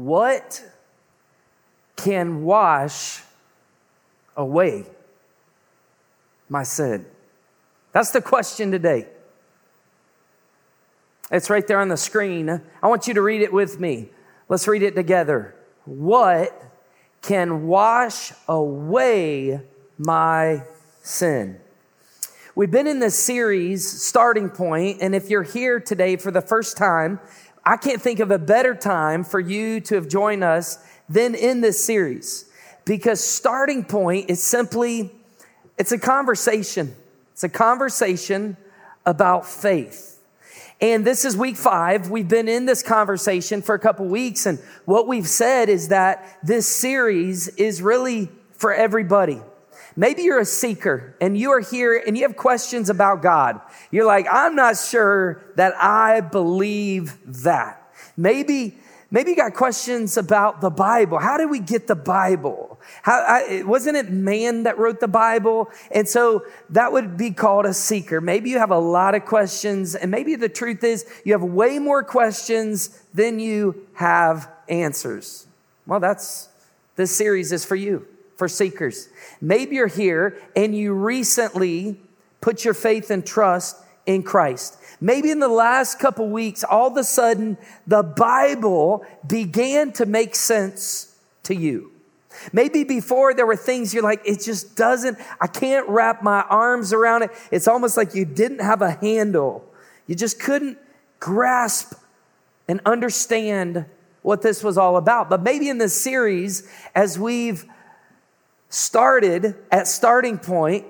What can wash away my sin? That's the question today. It's right there on the screen. I want you to read it with me. Let's read it together. What can wash away my sin? We've been in this series, Starting Point, and if you're here today for the first time, I can't think of a better time for you to have joined us than in this series. Because Starting Point is simply, it's a conversation. It's a conversation about faith. And this is week five. We've been in this conversation for a couple weeks. And what we've said is that this series is really for everybody. Maybe you're a seeker and you are here and you have questions about God. You're like, I'm not sure that I believe that. Maybe Maybe you got questions about the Bible. How did we get the Bible? How, I, wasn't it man that wrote the Bible? And so that would be called a seeker. Maybe you have a lot of questions, and maybe the truth is you have way more questions than you have answers. Well, that's this series is for you, for seekers. Maybe you're here and you recently put your faith and trust in Christ. Maybe in the last couple weeks, all of a sudden, the Bible began to make sense to you. Maybe before there were things you're like, it just doesn't, I can't wrap my arms around it. It's almost like you didn't have a handle. You just couldn't grasp and understand what this was all about. But maybe in this series, as we've started at starting point,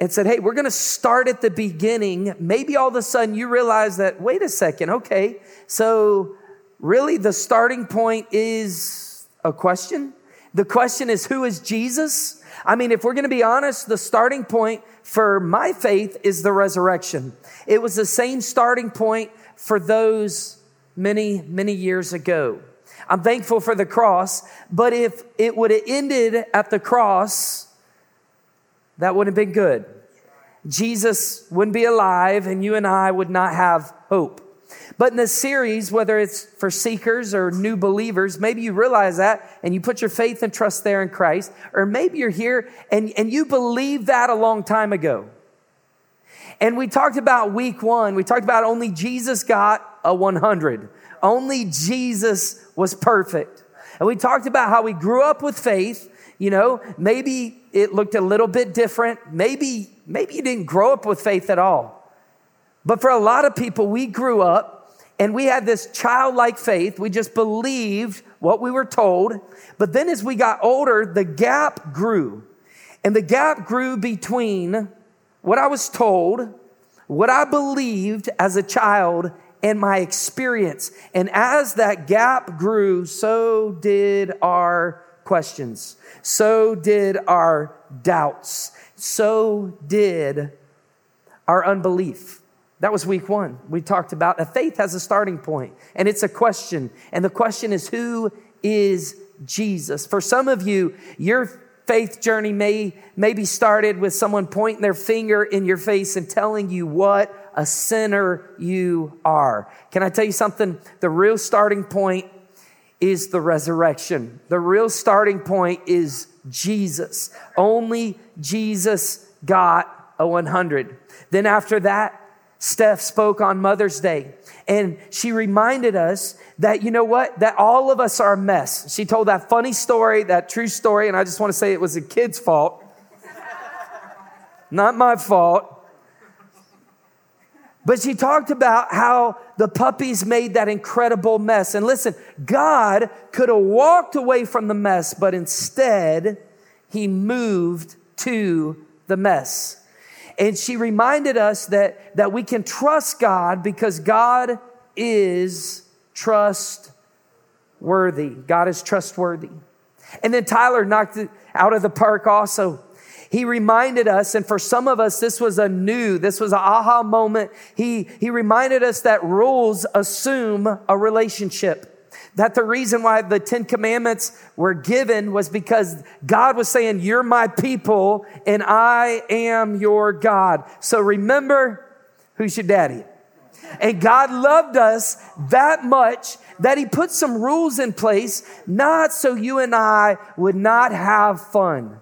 and said, Hey, we're going to start at the beginning. Maybe all of a sudden you realize that, wait a second, okay, so really the starting point is a question. The question is, who is Jesus? I mean, if we're going to be honest, the starting point for my faith is the resurrection. It was the same starting point for those many, many years ago. I'm thankful for the cross, but if it would have ended at the cross, that wouldn't have been good. Jesus wouldn't be alive and you and I would not have hope. But in this series, whether it's for seekers or new believers, maybe you realize that and you put your faith and trust there in Christ, or maybe you're here and, and you believe that a long time ago. And we talked about week one, we talked about only Jesus got a 100. Only Jesus was perfect. And we talked about how we grew up with faith you know, maybe it looked a little bit different. Maybe, maybe you didn't grow up with faith at all. But for a lot of people, we grew up and we had this childlike faith. We just believed what we were told. But then as we got older, the gap grew. And the gap grew between what I was told, what I believed as a child, and my experience. And as that gap grew, so did our questions. So did our doubts. So did our unbelief. That was week one. We talked about a faith has a starting point and it's a question. And the question is, who is Jesus? For some of you, your faith journey may, may be started with someone pointing their finger in your face and telling you what a sinner you are. Can I tell you something? The real starting point is the resurrection. The real starting point is Jesus. Only Jesus got a 100. Then after that, Steph spoke on Mother's Day and she reminded us that, you know what, that all of us are a mess. She told that funny story, that true story, and I just want to say it was a kid's fault, not my fault. But she talked about how the puppies made that incredible mess. And listen, God could have walked away from the mess, but instead, he moved to the mess. And she reminded us that, that we can trust God because God is trustworthy. God is trustworthy. And then Tyler knocked it out of the park also he reminded us, and for some of us, this was a new, this was an aha moment. He, he reminded us that rules assume a relationship. That the reason why the Ten Commandments were given was because God was saying, You're my people and I am your God. So remember who's your daddy. And God loved us that much that He put some rules in place, not so you and I would not have fun.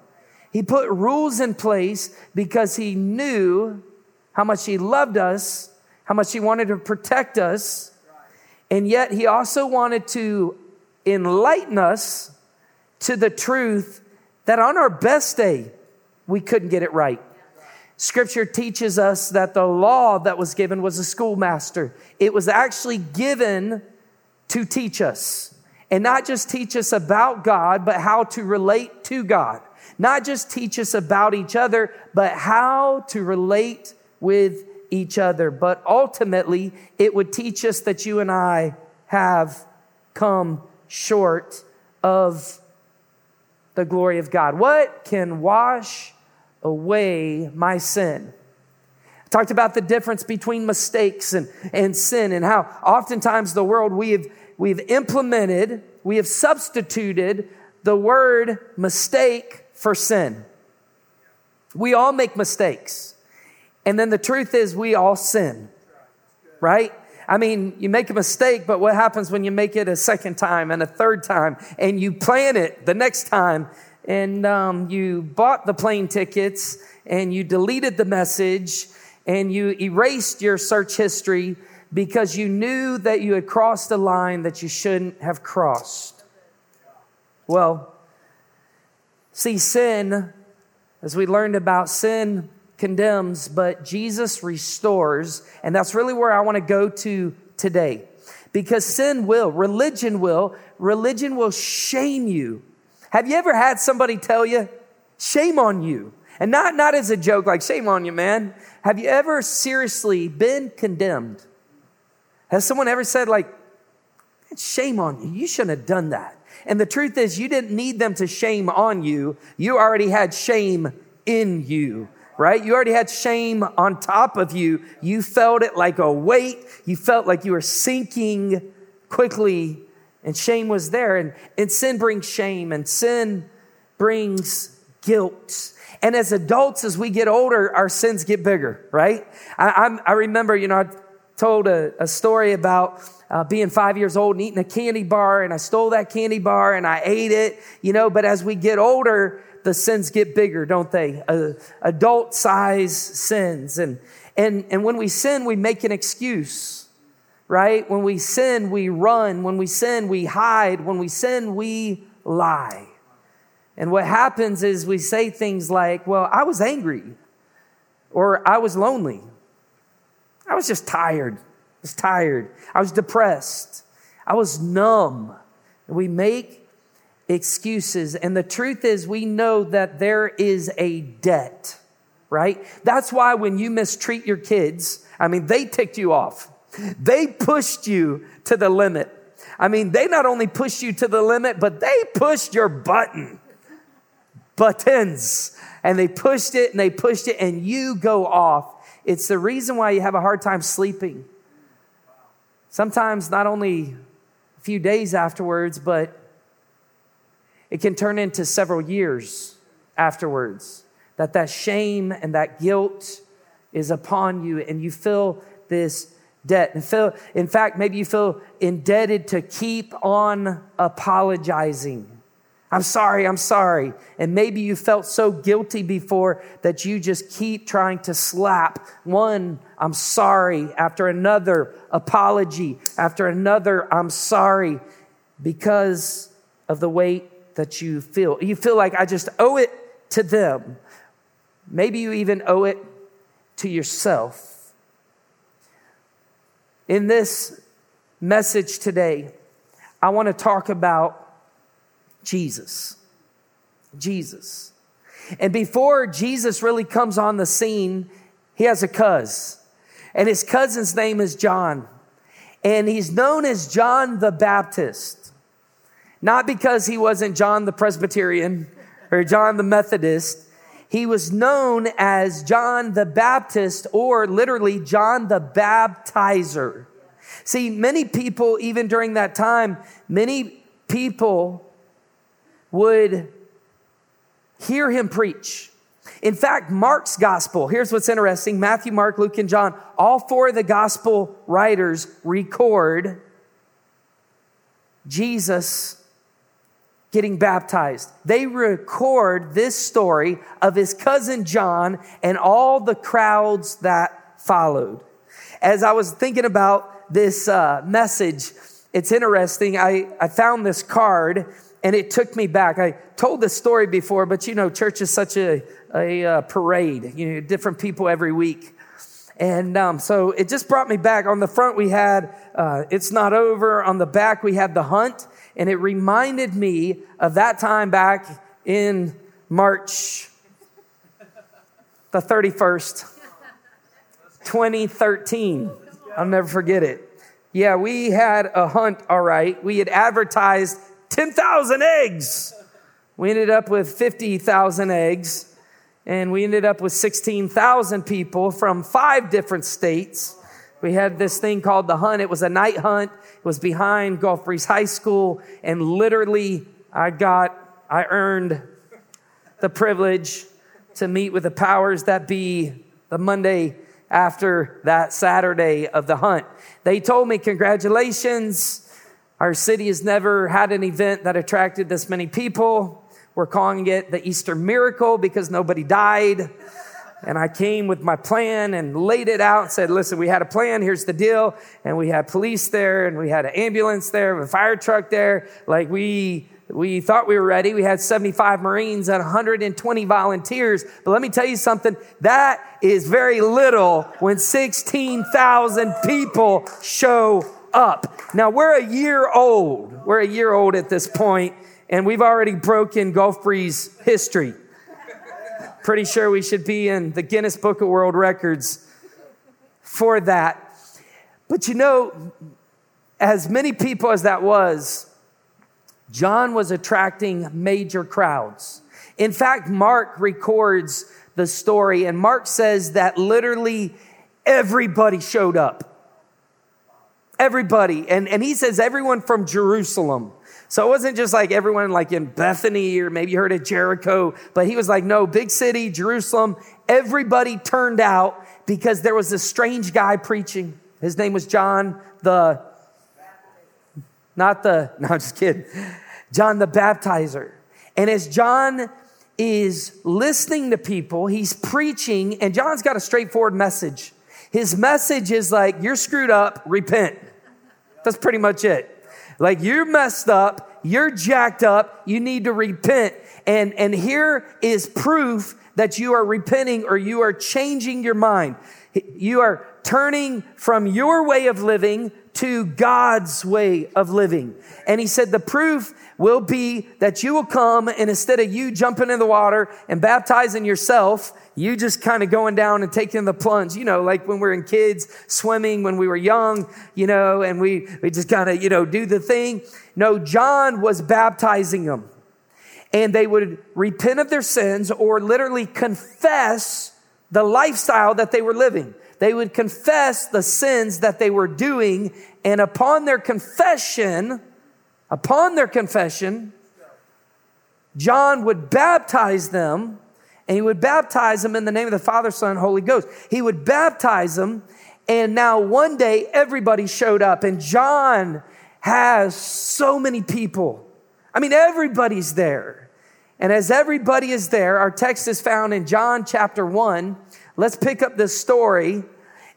He put rules in place because He knew how much He loved us, how much He wanted to protect us, and yet He also wanted to enlighten us to the truth that on our best day, we couldn't get it right. Scripture teaches us that the law that was given was a schoolmaster. It was actually given to teach us, and not just teach us about God, but how to relate to God. Not just teach us about each other, but how to relate with each other. But ultimately, it would teach us that you and I have come short of the glory of God. What can wash away my sin? I talked about the difference between mistakes and, and sin and how oftentimes the world we have, we've implemented, we have substituted the word mistake for sin. We all make mistakes. And then the truth is, we all sin, right? I mean, you make a mistake, but what happens when you make it a second time and a third time and you plan it the next time and um, you bought the plane tickets and you deleted the message and you erased your search history because you knew that you had crossed a line that you shouldn't have crossed? Well, see, sin, as we learned about sin, condemns, but Jesus restores. And that's really where I want to go to today. Because sin will, religion will, religion will shame you. Have you ever had somebody tell you, shame on you? And not, not as a joke, like, shame on you, man. Have you ever seriously been condemned? Has someone ever said, like, shame on you? You shouldn't have done that. And the truth is, you didn't need them to shame on you. You already had shame in you right? You already had shame on top of you. You felt it like a weight. You felt like you were sinking quickly, and shame was there. And, and sin brings shame, and sin brings guilt. And as adults, as we get older, our sins get bigger, right? I, I remember, you know, I told a, a story about uh, being five years old and eating a candy bar, and I stole that candy bar and I ate it, you know. But as we get older, the sins get bigger, don't they? Uh, adult size sins. And, and, and when we sin, we make an excuse, right? When we sin, we run. When we sin, we hide. When we sin, we lie. And what happens is we say things like, well, I was angry, or I was lonely. I was just tired. I was tired. I was depressed. I was numb. We make excuses. And the truth is, we know that there is a debt, right? That's why when you mistreat your kids, I mean, they ticked you off. They pushed you to the limit. I mean, they not only pushed you to the limit, but they pushed your button, buttons, and they pushed it and they pushed it, and you go off. It's the reason why you have a hard time sleeping. Sometimes not only a few days afterwards, but it can turn into several years afterwards. That that shame and that guilt is upon you and you feel this debt. And feel in fact maybe you feel indebted to keep on apologizing i'm sorry i'm sorry and maybe you felt so guilty before that you just keep trying to slap one i'm sorry after another apology after another i'm sorry because of the weight that you feel. You feel like I just owe it to them. Maybe you even owe it to yourself. In this message today, I want to talk about Jesus. Jesus. And before Jesus really comes on the scene, he has a cuz. And his cousin's name is John. And he's known as John the Baptist. Not because he wasn't John the Presbyterian or John the Methodist. He was known as John the Baptist or literally John the Baptizer. See, many people, even during that time, many people would hear him preach. In fact, Mark's gospel, here's what's interesting Matthew, Mark, Luke, and John, all four of the gospel writers record Jesus getting baptized. They record this story of his cousin John and all the crowds that followed. As I was thinking about this uh, message, it's interesting. I, I found this card and it took me back. I told this story before, but you know, church is such a, a uh, parade, you know, different people every week. And um, so it just brought me back. On the front, we had uh, It's Not Over. On the back, we had The Hunt. And it reminded me of that time back in March the 31st, 2013. I'll never forget it. Yeah, we had a hunt, all right. We had advertised 10,000 eggs. We ended up with 50,000 eggs, and we ended up with 16,000 people from five different states. We had this thing called the hunt. It was a night hunt. It was behind Gulf Breeze High School, and literally, I got, I earned the privilege to meet with the powers that be the Monday after that Saturday of the hunt. They told me, Congratulations. Our city has never had an event that attracted this many people. We're calling it the Easter miracle because nobody died. And I came with my plan and laid it out and said, listen, we had a plan. Here's the deal. And we had police there and we had an ambulance there, a fire truck there. Like we, we thought we were ready. We had 75 Marines and 120 volunteers. But let me tell you something. That is very little when 16,000 people show up. Now we're a year old. We're a year old at this point, and we've already broken Gulf Breeze history. Pretty sure we should be in the Guinness Book of World Records for that. But you know, as many people as that was, John was attracting major crowds. In fact, Mark records the story, and Mark says that literally everybody showed up. Everybody. And, and he says everyone from Jerusalem. So it wasn't just like everyone like in Bethany or maybe you heard of Jericho, but he was like, no, big city, Jerusalem. Everybody turned out because there was this strange guy preaching. His name was John the, not the, no, I'm just kidding. John the baptizer. And as John is listening to people, he's preaching, and John's got a straightforward message. His message is like, you're screwed up, repent. That's pretty much it. Like you're messed up, you're jacked up, you need to repent. And, and here is proof that you are repenting or you are changing your mind. You are turning from your way of living to God's way of living. And he said, the proof will be that you will come and instead of you jumping in the water and baptizing yourself, you just kind of going down and taking the plunge, you know, like when we are in kids swimming when we were young, you know, and we, we just kind of, you know, do the thing. No, John was baptizing them and they would repent of their sins or literally confess the lifestyle that they were living. They would confess the sins that they were doing and upon their confession, upon their confession, John would baptize them and he would baptize them in the name of the Father, Son, Holy Ghost. He would baptize them, and now one day everybody showed up, and John has so many people. I mean, everybody's there. And as everybody is there, our text is found in John chapter 1. Let's pick up this story,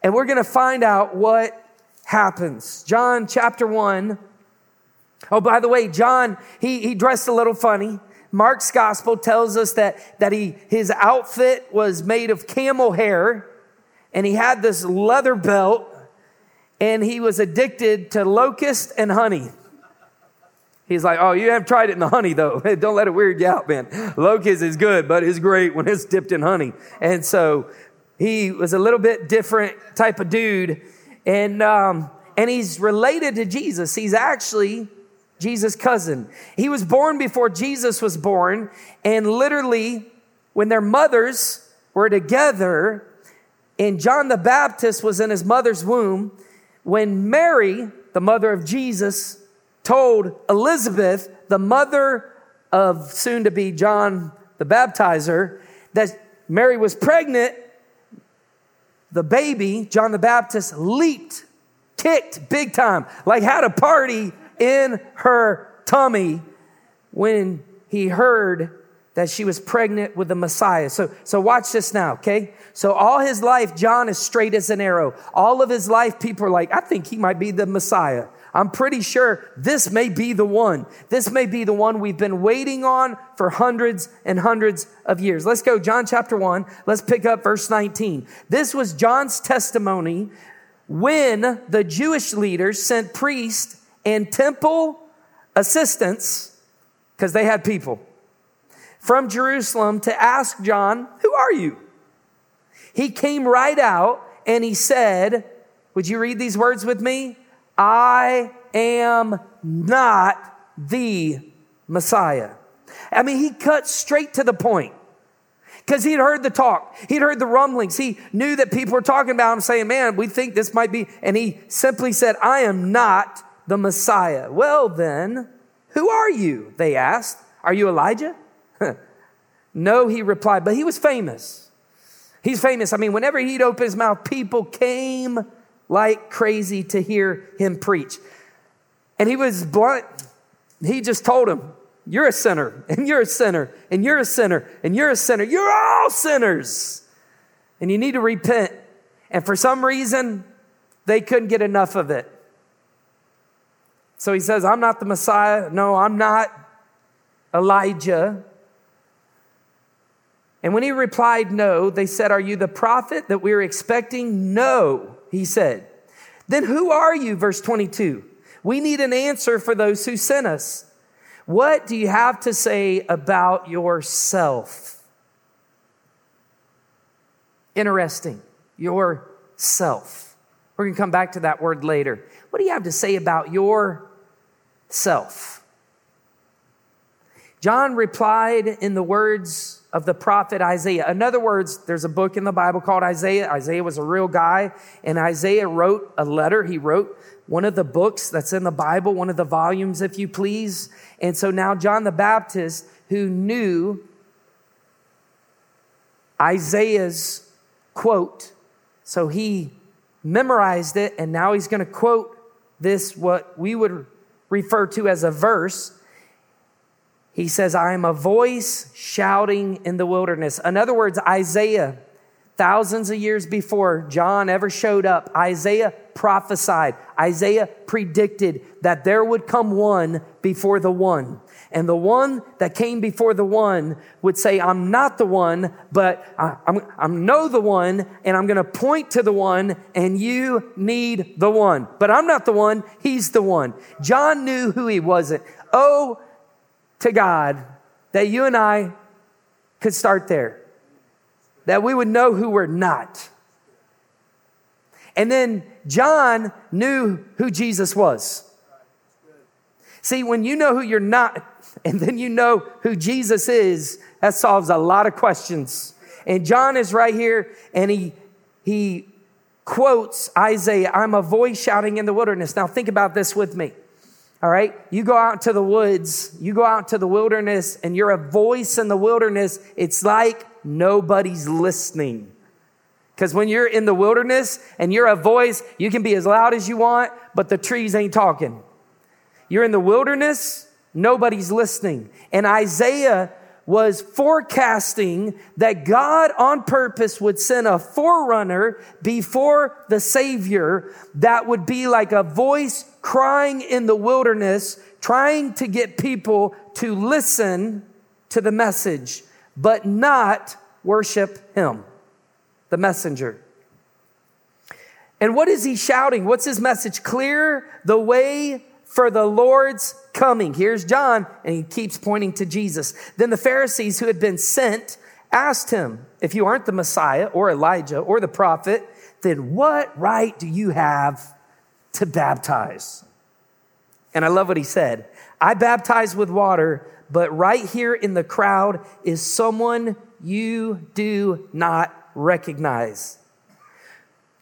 and we're going to find out what happens. John chapter 1. Oh, by the way, John, he, he dressed a little funny. Mark's gospel tells us that, that he, his outfit was made of camel hair and he had this leather belt and he was addicted to locust and honey. He's like, oh, you haven't tried it in the honey though. Don't let it weird you out, man. Locust is good, but it's great when it's dipped in honey. And so he was a little bit different type of dude. And, um, and he's related to Jesus. He's actually Jesus' cousin. He was born before Jesus was born, and literally, when their mothers were together, and John the Baptist was in his mother's womb, when Mary, the mother of Jesus, told Elizabeth, the mother of soon to be John the Baptizer, that Mary was pregnant, the baby, John the Baptist, leaped, kicked big time, like had a party in her tummy when he heard that she was pregnant with the Messiah. So, so watch this now, okay? So all his life, John is straight as an arrow. All of his life, people are like, I think he might be the Messiah. I'm pretty sure this may be the one. This may be the one we've been waiting on for hundreds and hundreds of years. Let's go, John chapter 1. Let's pick up verse 19. This was John's testimony when the Jewish leaders sent priests and temple assistants, because they had people, from Jerusalem to ask John, Who are you? He came right out and he said, Would you read these words with me? I am not the Messiah. I mean, he cut straight to the point because he'd heard the talk. He'd heard the rumblings. He knew that people were talking about him saying, man, we think this might be. And he simply said, I am not the Messiah. Well, then, who are you? They asked. Are you Elijah? no, he replied, but he was famous. He's famous. I mean, whenever he'd open his mouth, people came like crazy to hear him preach. And he was blunt. He just told him, You're a sinner, and you're a sinner, and you're a sinner, and you're a sinner. You're all sinners. And you need to repent. And for some reason, they couldn't get enough of it. So he says, I'm not the Messiah. No, I'm not Elijah. And when he replied no, they said, Are you the prophet that we are expecting? No he said. Then who are you? Verse 22. We need an answer for those who sent us. What do you have to say about yourself? Interesting. Yourself. We're going to come back to that word later. What do you have to say about yourself? John replied in the words of the prophet Isaiah. In other words, there's a book in the Bible called Isaiah. Isaiah was a real guy, and Isaiah wrote a letter. He wrote one of the books that's in the Bible, one of the volumes, if you please. And so now John the Baptist, who knew Isaiah's quote, so he memorized it, and now he's going to quote this, what we would refer to as a verse he says, I am a voice shouting in the wilderness. In other words, Isaiah, thousands of years before John ever showed up, Isaiah prophesied, Isaiah predicted that there would come one before the one. And the one that came before the one would say, I'm not the one, but I, am I'm know the one, and I'm going to point to the one, and you need the one. But I'm not the one, he's the one. John knew who he wasn't. Oh, to God that you and I could start there, that we would know who we're not. And then John knew who Jesus was. See, when you know who you're not, and then you know who Jesus is, that solves a lot of questions. And John is right here, and he he quotes Isaiah, I'm a voice shouting in the wilderness. Now think about this with me. All right. You go out to the woods, you go out to the wilderness, and you're a voice in the wilderness. It's like nobody's listening. Because when you're in the wilderness and you're a voice, you can be as loud as you want, but the trees ain't talking. You're in the wilderness, nobody's listening. And Isaiah was forecasting that God on purpose would send a forerunner before the Savior that would be like a voice crying in the wilderness, trying to get people to listen to the message, but not worship Him, the messenger. And what is he shouting? What's his message? Clear the way for the Lord's coming. Here's John, and he keeps pointing to Jesus. Then the Pharisees who had been sent asked him, If you aren't the Messiah or Elijah or the prophet, then what right do you have to baptize? And I love what he said. I baptize with water, but right here in the crowd is someone you do not recognize.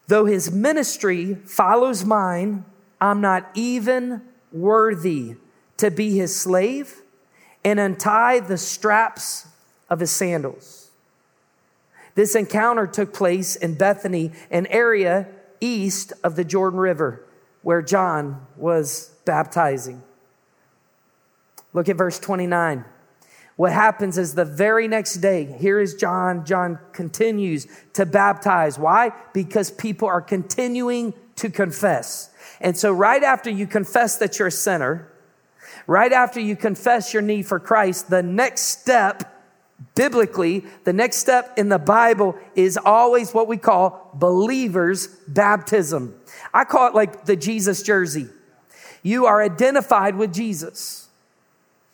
Though his ministry follows mine, I'm not even worthy to be his slave and untie the straps of his sandals. This encounter took place in Bethany, an area east of the Jordan River where John was baptizing. Look at verse 29. What happens is the very next day, here is John. John continues to baptize. Why? Because people are continuing to confess. And so, right after you confess that you're a sinner, right after you confess your need for Christ, the next step, biblically, the next step in the Bible is always what we call believers' baptism. I call it like the Jesus jersey. You are identified with Jesus.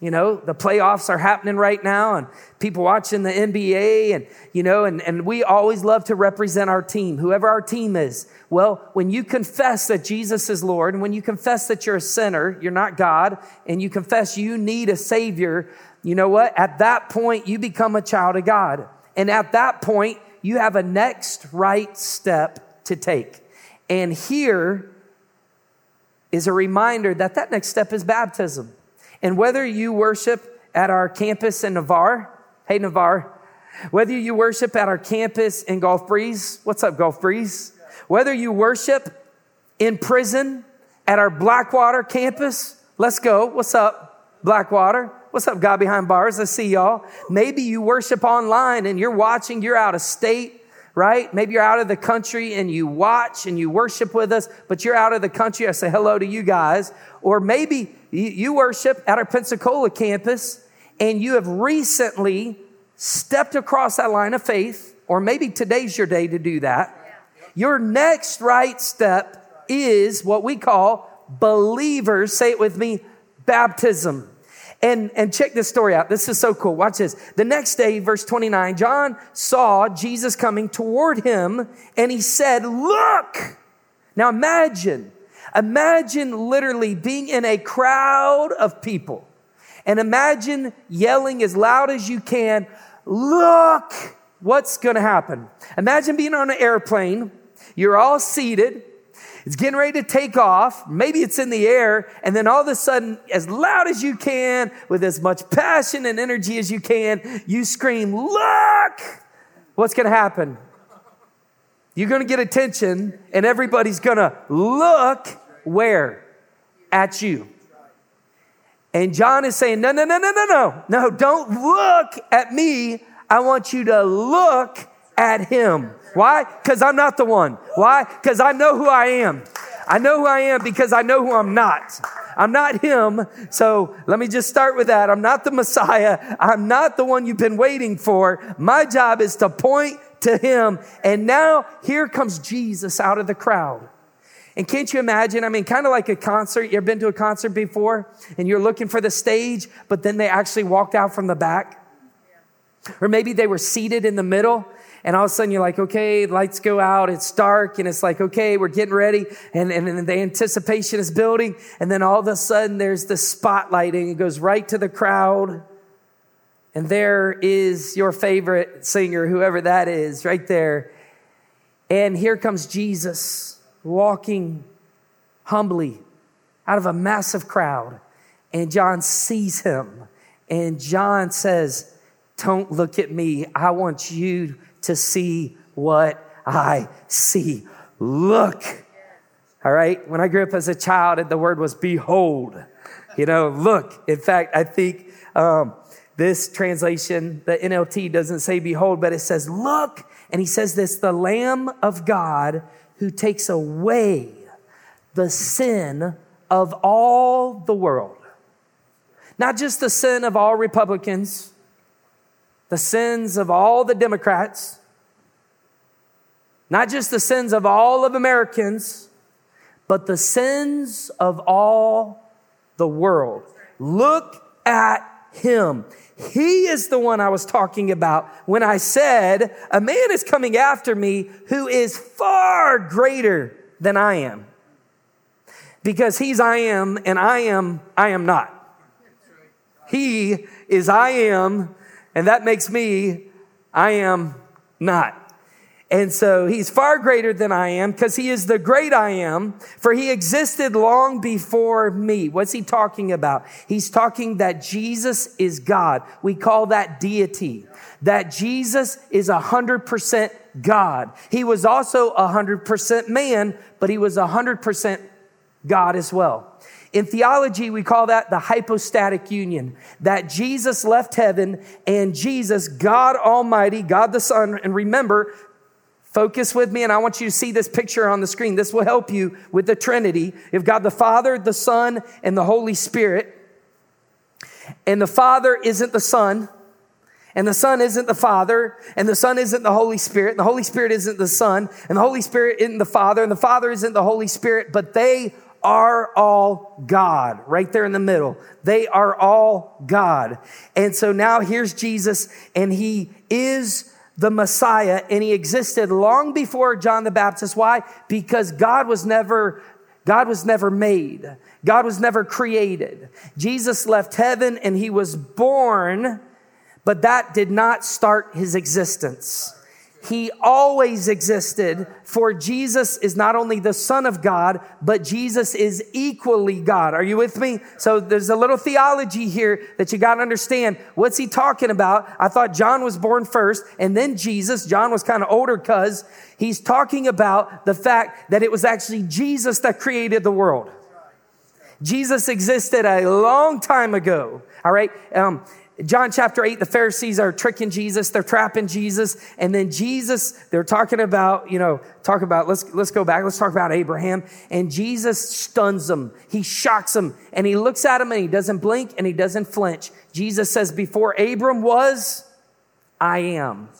You know, the playoffs are happening right now and people watching the NBA and, you know, and, and we always love to represent our team, whoever our team is. Well, when you confess that Jesus is Lord and when you confess that you're a sinner, you're not God, and you confess you need a savior, you know what? At that point, you become a child of God. And at that point, you have a next right step to take. And here is a reminder that that next step is baptism. And whether you worship at our campus in Navarre, hey, Navarre, whether you worship at our campus in Gulf Breeze, what's up, Gulf Breeze? Whether you worship in prison at our Blackwater campus, let's go. What's up, Blackwater? What's up, God behind bars? I see y'all. Maybe you worship online and you're watching, you're out of state right? Maybe you're out of the country and you watch and you worship with us, but you're out of the country. I say hello to you guys. Or maybe you worship at our Pensacola campus and you have recently stepped across that line of faith, or maybe today's your day to do that. Your next right step is what we call believers, say it with me, baptism. And, and check this story out. This is so cool. Watch this. The next day, verse 29, John saw Jesus coming toward him and he said, look. Now imagine, imagine literally being in a crowd of people and imagine yelling as loud as you can, look, what's going to happen? Imagine being on an airplane. You're all seated it's getting ready to take off. Maybe it's in the air. And then all of a sudden, as loud as you can, with as much passion and energy as you can, you scream, look! What's going to happen? You're going to get attention and everybody's going to look where? At you. And John is saying, no, no, no, no, no, no. No, don't look at me. I want you to look at him. Why? Because I'm not the one. Why? Because I know who I am. I know who I am because I know who I'm not. I'm not him. So let me just start with that. I'm not the Messiah. I'm not the one you've been waiting for. My job is to point to him. And now here comes Jesus out of the crowd. And can't you imagine? I mean, kind of like a concert. You ever been to a concert before and you're looking for the stage, but then they actually walked out from the back? Or maybe they were seated in the middle and all of a sudden you're like, okay, lights go out, it's dark, and it's like, okay, we're getting ready, and, and, and the anticipation is building, and then all of a sudden there's the spotlighting, it goes right to the crowd, and there is your favorite singer, whoever that is, right there. And here comes Jesus walking humbly out of a massive crowd, and John sees him, and John says, Don't look at me. I want you to see what I see. Look. All right. When I grew up as a child, the word was behold. You know, look. In fact, I think um, this translation, the NLT, doesn't say behold, but it says look. And he says this the Lamb of God who takes away the sin of all the world. Not just the sin of all Republicans, the sins of all the Democrats, not just the sins of all of Americans, but the sins of all the world. Look at him. He is the one I was talking about when I said, A man is coming after me who is far greater than I am. Because he's I am and I am I am not. He is I am and that makes me, I am not. And so he's far greater than I am because he is the great I am, for he existed long before me. What's he talking about? He's talking that Jesus is God. We call that deity. That Jesus is a hundred percent God. He was also a hundred percent man, but he was a hundred percent God as well. In theology, we call that the hypostatic union, that Jesus left heaven and Jesus, God Almighty, God the Son, and remember, focus with me, and I want you to see this picture on the screen. This will help you with the Trinity. If God the Father, the Son, and the Holy Spirit, and the Father isn't the Son, and the Son isn't the Father, and the Son isn't the Holy Spirit, and the Holy Spirit isn't the Son, and the Holy Spirit isn't the Father, and the Father isn't the Holy Spirit, but they are all God, right there in the middle. They are all God. And so now here's Jesus, and he is the Messiah, and he existed long before John the Baptist. Why? Because God was never, God was never made. God was never created. Jesus left heaven and he was born, but that did not start his existence. He always existed, for Jesus is not only the Son of God, but Jesus is equally God. Are you with me? So there's a little theology here that you got to understand. What's he talking about? I thought John was born first, and then Jesus. John was kind of older because he's talking about the fact that it was actually Jesus that created the world. Jesus existed a long time ago. All right. Um, John chapter 8, the Pharisees are tricking Jesus, they're trapping Jesus, and then Jesus, they're talking about, you know, talk about, let's, let's go back, let's talk about Abraham, and Jesus stuns them, he shocks them, and he looks at him and he doesn't blink and he doesn't flinch. Jesus says, Before Abram was, I am.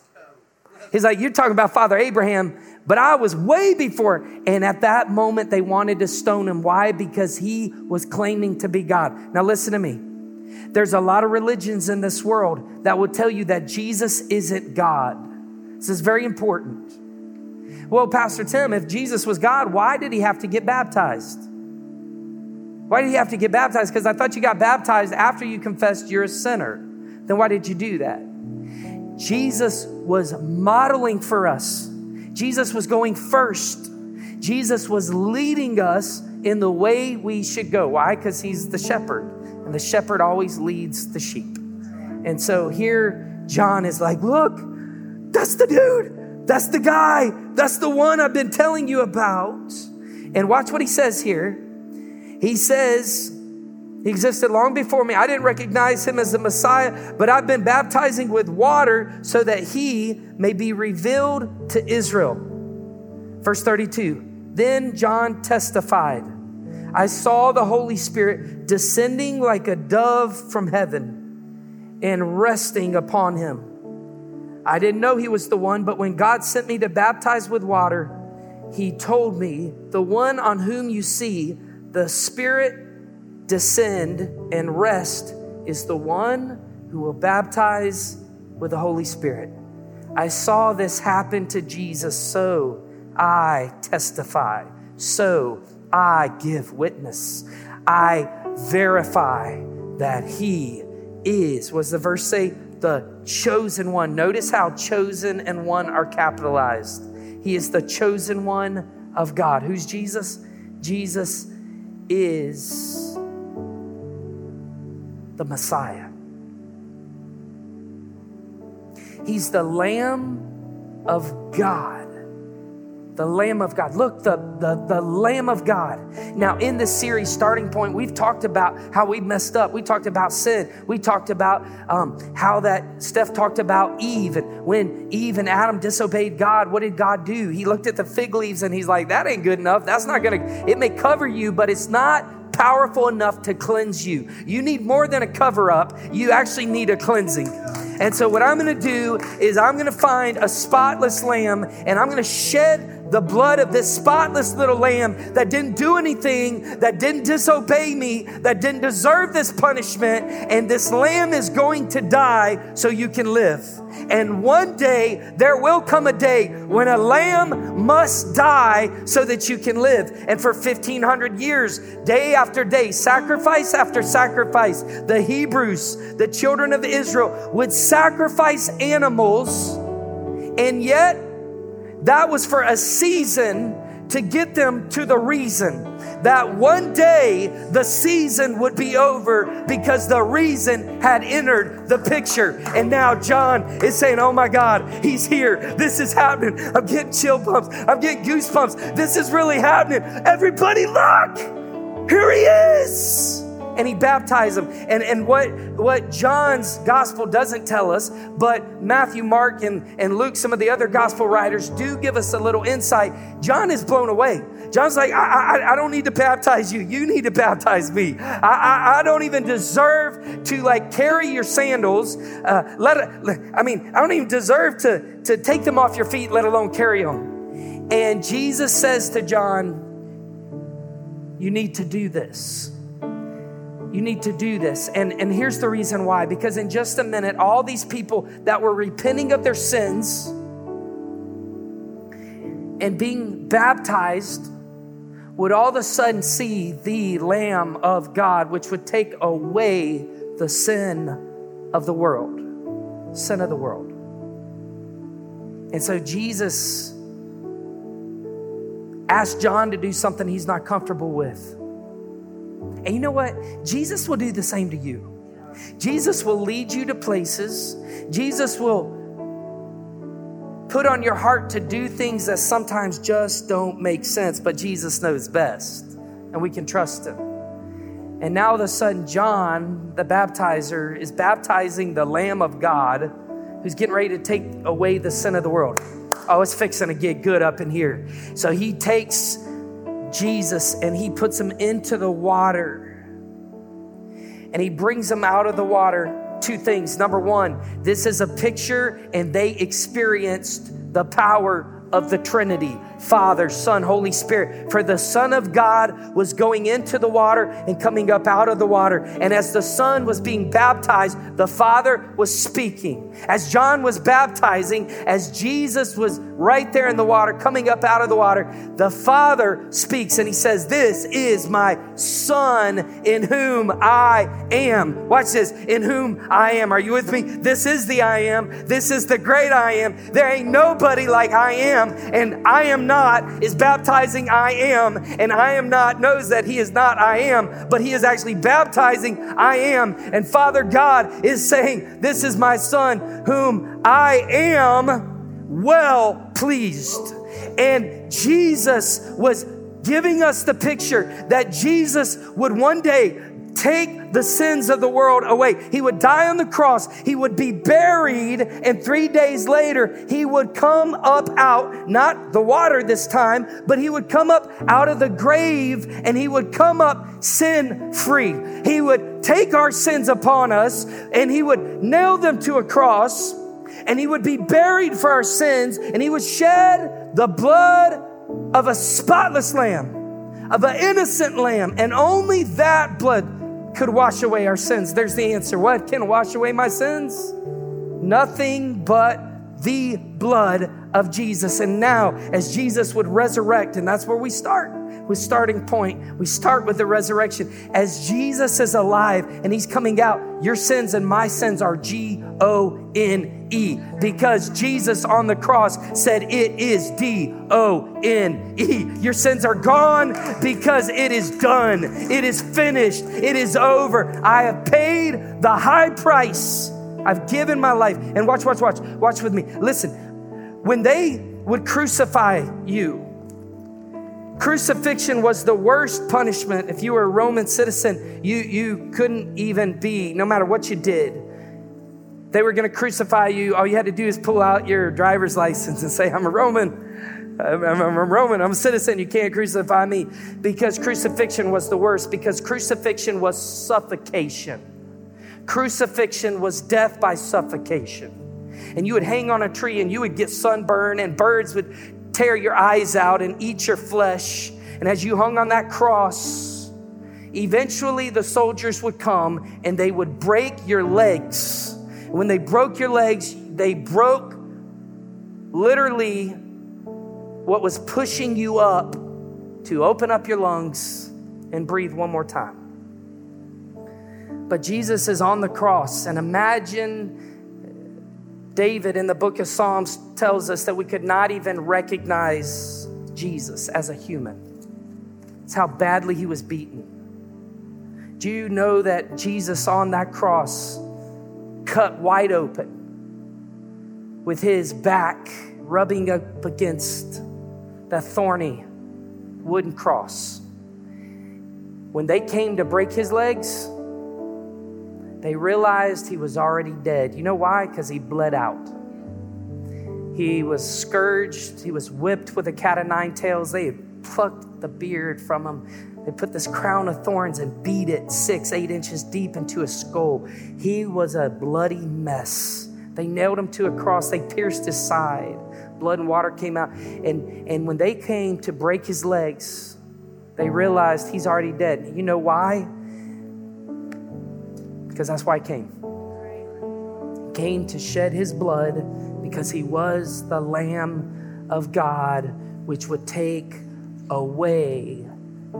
He's like, You're talking about Father Abraham, but I was way before. And at that moment, they wanted to stone him. Why? Because he was claiming to be God. Now, listen to me. There's a lot of religions in this world that will tell you that Jesus isn't God. This is very important. Well, Pastor Tim, if Jesus was God, why did he have to get baptized? Why did he have to get baptized? Because I thought you got baptized after you confessed you're a sinner. Then why did you do that? Jesus was modeling for us. Jesus was going first. Jesus was leading us in the way we should go. Why? Because he's the shepherd and the shepherd always leads the sheep. And so here, John is like, Look, that's the dude. That's the guy. That's the one I've been telling you about. And watch what he says here. He says, He existed long before me. I didn't recognize him as the Messiah, but I've been baptizing with water so that he may be revealed to Israel. Verse 32 Then John testified. I saw the Holy Spirit descending like a dove from heaven and resting upon him. I didn't know he was the one, but when God sent me to baptize with water, he told me, The one on whom you see the Spirit descend and rest is the one who will baptize with the Holy Spirit. I saw this happen to Jesus, so I testify. So I give witness. I verify that he is. Was the verse say the chosen one? Notice how chosen and one are capitalized. He is the chosen one of God. Who's Jesus? Jesus is the Messiah. He's the Lamb of God the Lamb of God. Look, the, the, the Lamb of God. Now, in this series, starting point, we've talked about how we messed up. We talked about sin. We talked about um, how that Steph talked about Eve. And when Eve and Adam disobeyed God, what did God do? He looked at the fig leaves and he's like, that ain't good enough. That's not going to, it may cover you, but it's not powerful enough to cleanse you. You need more than a cover up, you actually need a cleansing. And so, what I'm gonna do is, I'm gonna find a spotless lamb and I'm gonna shed the blood of this spotless little lamb that didn't do anything, that didn't disobey me, that didn't deserve this punishment. And this lamb is going to die so you can live. And one day, there will come a day when a lamb must die so that you can live. And for 1500 years, day after day, sacrifice after sacrifice, the Hebrews, the children of Israel, would sacrifice animals, and yet that was for a season to get them to the reason that one day the season would be over because the reason had entered the picture. And now John is saying, Oh my God, he's here. This is happening. I'm getting chill bumps. I'm getting goosebumps. This is really happening. Everybody, look! Here he is! And he baptized them. And, and what, what John's gospel doesn't tell us, but Matthew, Mark, and, and Luke, some of the other gospel writers do give us a little insight. John is blown away. John's like, I, I, I don't need to baptize you. You need to baptize me. I, I, I don't even deserve to like carry your sandals. Uh, let, I mean, I don't even deserve to, to take them off your feet, let alone carry them. And Jesus says to John, You need to do this. You need to do this. And, and here's the reason why because in just a minute, all these people that were repenting of their sins and being baptized would all of a sudden see the Lamb of God, which would take away the sin of the world, sin of the world. And so Jesus asked John to do something he's not comfortable with. And you know what? Jesus will do the same to you. Jesus will lead you to places. Jesus will put on your heart to do things that sometimes just don't make sense, but Jesus knows best, and we can trust him. And now, a sudden, John, the baptizer, is baptizing the Lamb of God who's getting ready to take away the sin of the world. Oh, it's fixing to get good up in here. So he takes Jesus and he puts him into the water. And he brings him out of the water. Two things. Number one, this is a picture, and they experienced the power of the Trinity Father, Son, Holy Spirit. For the Son of God was going into the water and coming up out of the water. And as the Son was being baptized, the Father was speaking. As John was baptizing, as Jesus was right there in the water, coming up out of the water, the Father speaks and he says, This is my Son in whom I am. Watch this, in whom I am. Are you with me? This is the I am. This is the great I am. There ain't nobody like I am and I am not is baptizing I am, and I am not knows that he is not I am, but he is actually baptizing I am. And Father God is saying, This is my son whom I am well pleased. And Jesus was giving us the picture that Jesus would one day take the sins of the world away. He would die on the cross. He would be buried. And three days later, he would come up out, not the water this time, but he would come up out of the grave and he would come up sin free. He would take our sins upon us and he would nail them to a cross and he would be buried for our sins and he would shed the blood of a spotless lamb, of an innocent lamb, and only that blood could wash away our sins. There's the answer. What can wash away my sins? Nothing but the blood of Jesus. And now, as Jesus would resurrect, and that's where we start with starting point. We start with the resurrection. As Jesus is alive and he's coming out, your sins and my sins are G O N E because Jesus on the cross said it is D O N E. Your sins are gone because it is done. It is finished. It is over. I have paid the high price. I've given my life. And watch, watch, watch, watch with me. Listen, when they would crucify you, Crucifixion was the worst punishment. If you were a Roman citizen, you, you couldn't even be, no matter what you did. They were going to crucify you. All you had to do is pull out your driver's license and say, I'm a Roman. I'm, I'm, I'm a Roman. I'm a citizen. You can't crucify me. Because crucifixion was the worst, because crucifixion was suffocation. Crucifixion was death by suffocation. And you would hang on a tree and you would get sunburn, and birds would tear your eyes out and eat your flesh. And as you hung on that cross, eventually the soldiers would come and they would break your legs. When they broke your legs, they broke literally what was pushing you up to open up your lungs and breathe one more time. But Jesus is on the cross, and imagine David in the book of Psalms tells us that we could not even recognize Jesus as a human. It's how badly he was beaten. Do you know that Jesus on that cross cut wide open with his back rubbing up against that thorny wooden cross? When they came to break his legs, they realized he was already dead. You know why? Because he bled out. He was scourged, he was whipped with a cat of nine tails. They had plucked the beard from him. They put this crown of thorns and beat it six, eight inches deep into his skull. He was a bloody mess. They nailed him to a cross, they pierced his side. Blood and water came out. And, and when they came to break his legs, they realized he's already dead. You know why? Because that's why he came. He came to shed his blood because he was the Lamb of God, which would take away,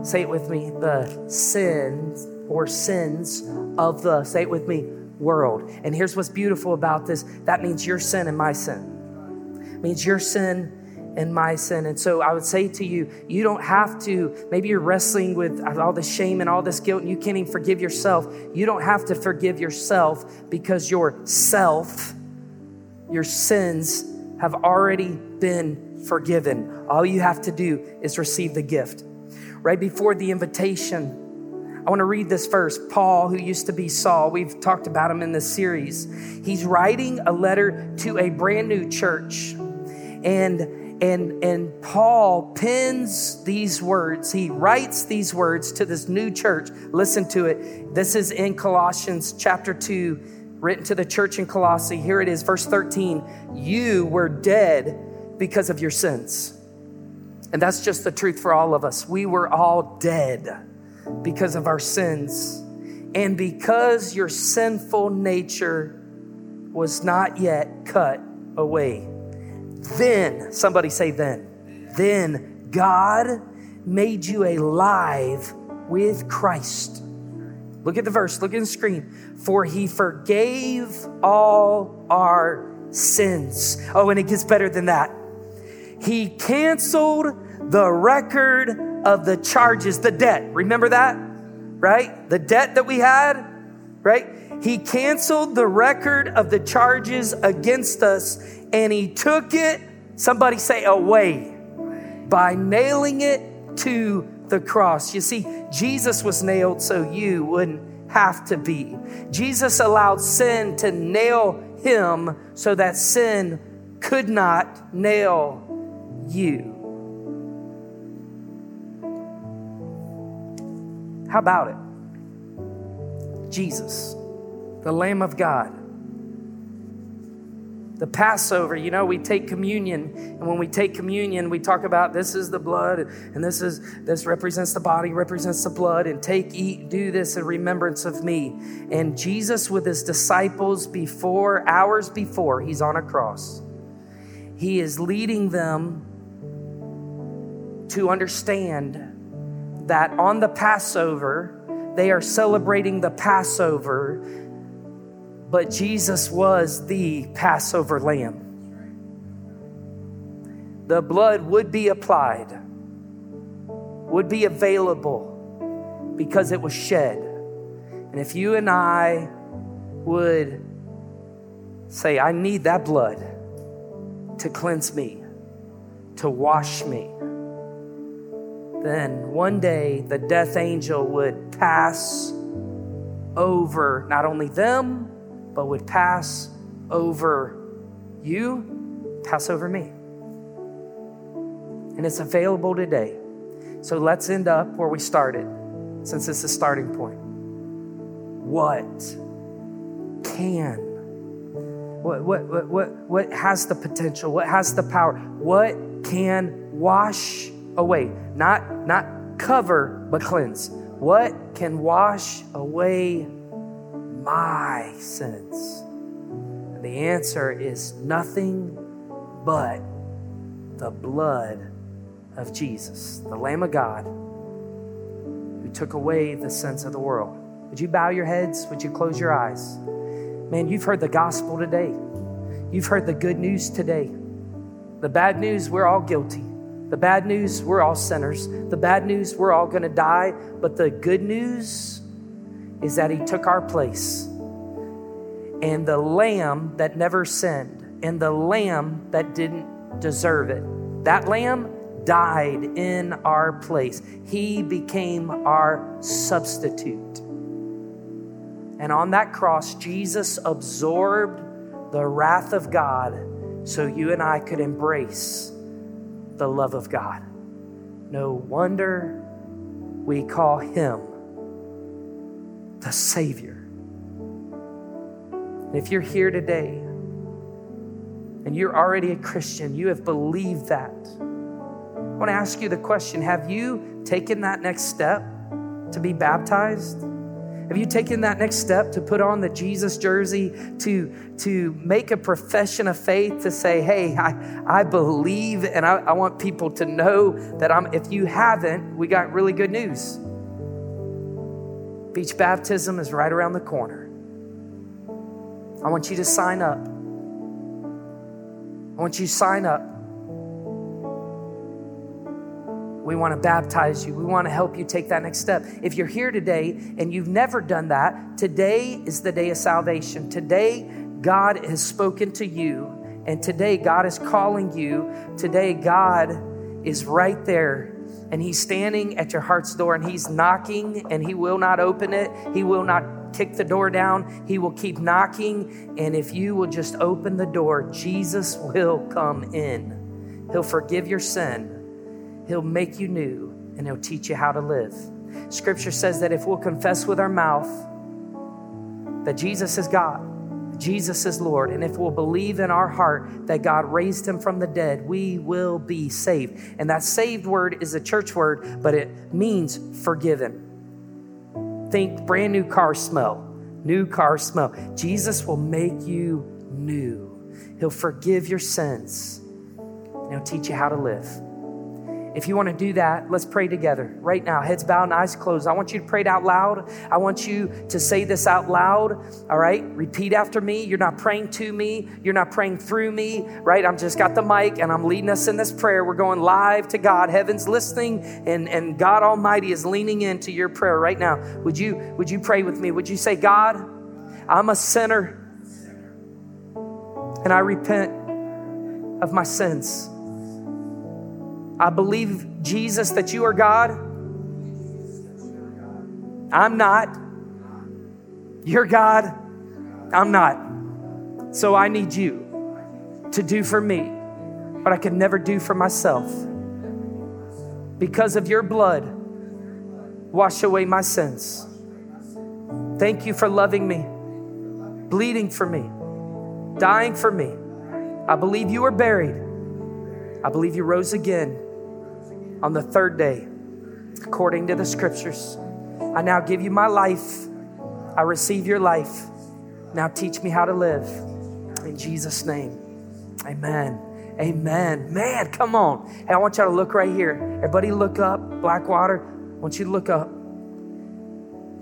say it with me, the sins or sins of the, say it with me, world. And here's what's beautiful about this that means your sin and my sin. It means your sin and my sin. And so I would say to you, you don't have to, maybe you're wrestling with all this shame and all this guilt and you can't even forgive yourself. You don't have to forgive yourself because your self, your sins have already been forgiven. All you have to do is receive the gift. Right before the invitation, I want to read this verse. Paul, who used to be Saul, we've talked about him in this series. He's writing a letter to a brand new church. And and, and Paul pins these words. He writes these words to this new church. Listen to it. This is in Colossians chapter 2, written to the church in Colossae. Here it is, verse 13. You were dead because of your sins. And that's just the truth for all of us. We were all dead because of our sins. And because your sinful nature was not yet cut away. Then, somebody say, then. Then God made you alive with Christ. Look at the verse, look at the screen. For he forgave all our sins. Oh, and it gets better than that. He canceled the record of the charges, the debt. Remember that? Right? The debt that we had, right? He canceled the record of the charges against us and he took it, somebody say, away, by nailing it to the cross. You see, Jesus was nailed so you wouldn't have to be. Jesus allowed sin to nail him so that sin could not nail you. How about it? Jesus, the Lamb of God the Passover, you know, we take communion, and when we take communion, we talk about this is the blood, and this is this represents the body, represents the blood, and take, eat, do this in remembrance of me. And Jesus, with his disciples before, hours before, he's on a cross. He is leading them to understand that on the Passover, they are celebrating the Passover but Jesus was the Passover lamb. The blood would be applied, would be available because it was shed. And if you and I would say, I need that blood to cleanse me, to wash me, then one day the death angel would pass over not only them, but would pass over you, pass over me. And it's available today. So let's end up where we started, since it's the starting point. What can, what, what, what, what, what has the potential? What has the power? What can wash away? Not, not cover, but cleanse. What can wash away my sins? And the answer is nothing but the blood of Jesus, the Lamb of God, who took away the sins of the world. Would you bow your heads? Would you close your eyes? Man, you've heard the gospel today. You've heard the good news today. The bad news, we're all guilty. The bad news, we're all sinners. The bad news, we're all going to die. But the good news is that He took our place. And the lamb that never sinned, and the lamb that didn't deserve it, that lamb died in our place. He became our substitute. And on that cross, Jesus absorbed the wrath of God so you and I could embrace the love of God. No wonder we call him the Savior. if you're here today and you're already a Christian, you have believed that. I want to ask you the question Have you taken that next step to be baptized? Have you taken that next step to put on the Jesus jersey, to, to make a profession of faith, to say, hey, I, I believe and I, I want people to know that I'm, if you haven't, we got really good news. Beach baptism is right around the corner. I want you to sign up. I want you to sign up. We want to baptize you. We want to help you take that next step. If you're here today and you've never done that, today is the day of salvation. Today, God has spoken to you, and today, God is calling you. Today, God is right there, and He's standing at your heart's door, and He's knocking, and He will not open it. He will not kick the door down. He will keep knocking, and if you will just open the door, Jesus will come in. He'll forgive your sin He'll make you new and He'll teach you how to live. Scripture says that if we'll confess with our mouth that Jesus is God, Jesus is Lord, and if we'll believe in our heart that God raised him from the dead, we will be saved. And that saved word is a church word, but it means forgiven. Think brand new car smell, new car smell. Jesus will make you new. He'll forgive your sins, and He'll teach you how to live. If you want to do that, let's pray together right now. Heads bowed and eyes closed. I want you to pray it out loud. I want you to say this out loud. All right? Repeat after me. You're not praying to me, you're not praying through me, right? I'm just got the mic and I'm leading us in this prayer. We're going live to God. Heaven's listening and, and God Almighty is leaning into your prayer right now. Would you would you pray with me? Would you say, God, I'm a sinner and I repent of my sins. I believe, Jesus, that you are God. I'm not. You're God. I'm not. So I need you to do for me what I could never do for myself. Because of your blood, wash away my sins. Thank you for loving me, bleeding for me, dying for me. I believe you were buried. I believe you rose again on the third day, according to the scriptures. I now give you my life. I receive your life. Now teach me how to live. In Jesus' name, amen. Amen. Man, come on. Hey, I want y'all to look right here. Everybody look up. Blackwater, I want you to look up.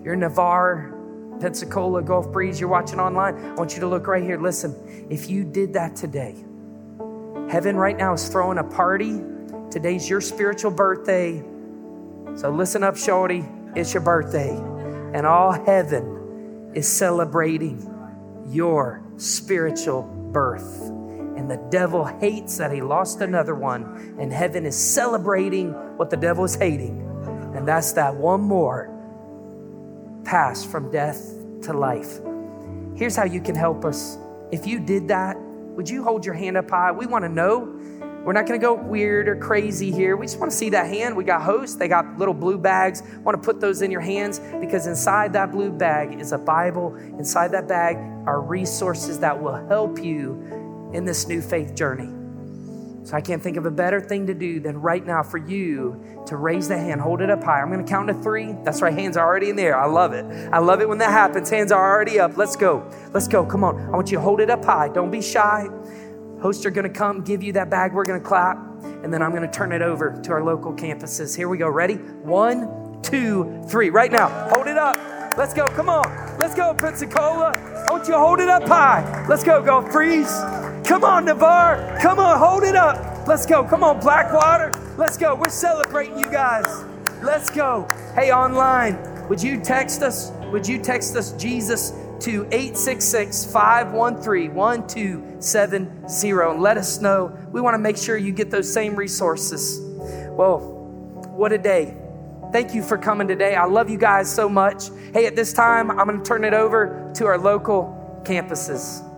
You're in Navarre, Pensacola, Gulf Breeze, you're watching online. I want you to look right here. Listen, if you did that today, heaven right now is throwing a party Today's your spiritual birthday. So listen up, Shorty. It's your birthday. And all heaven is celebrating your spiritual birth. And the devil hates that he lost another one. And heaven is celebrating what the devil is hating. And that's that one more pass from death to life. Here's how you can help us. If you did that, would you hold your hand up high? We want to know we're not going to go weird or crazy here. We just want to see that hand. We got hosts, they got little blue bags. Want to put those in your hands because inside that blue bag is a Bible. Inside that bag are resources that will help you in this new faith journey. So I can't think of a better thing to do than right now for you to raise the hand, hold it up high. I'm going to count to three. That's right, hands are already in the air. I love it. I love it when that happens. Hands are already up. Let's go. Let's go. Come on. I want you to hold it up high. Don't be shy. Hosts are going to come give you that bag. We're going to clap, and then I'm going to turn it over to our local campuses. Here we go. Ready? One, two, three. Right now. Hold it up. Let's go. Come on. Let's go, Pensacola. I want you to hold it up high. Let's go. Gulf Breeze. Come on, Navarre. Come on, hold it up. Let's go. Come on, Blackwater. Let's go. We're celebrating you guys. Let's go. Hey, online, would you text us? Would you text us Jesus to 866 513 1270 and let us know. We want to make sure you get those same resources. Well, what a day. Thank you for coming today. I love you guys so much. Hey, at this time, I'm going to turn it over to our local campuses.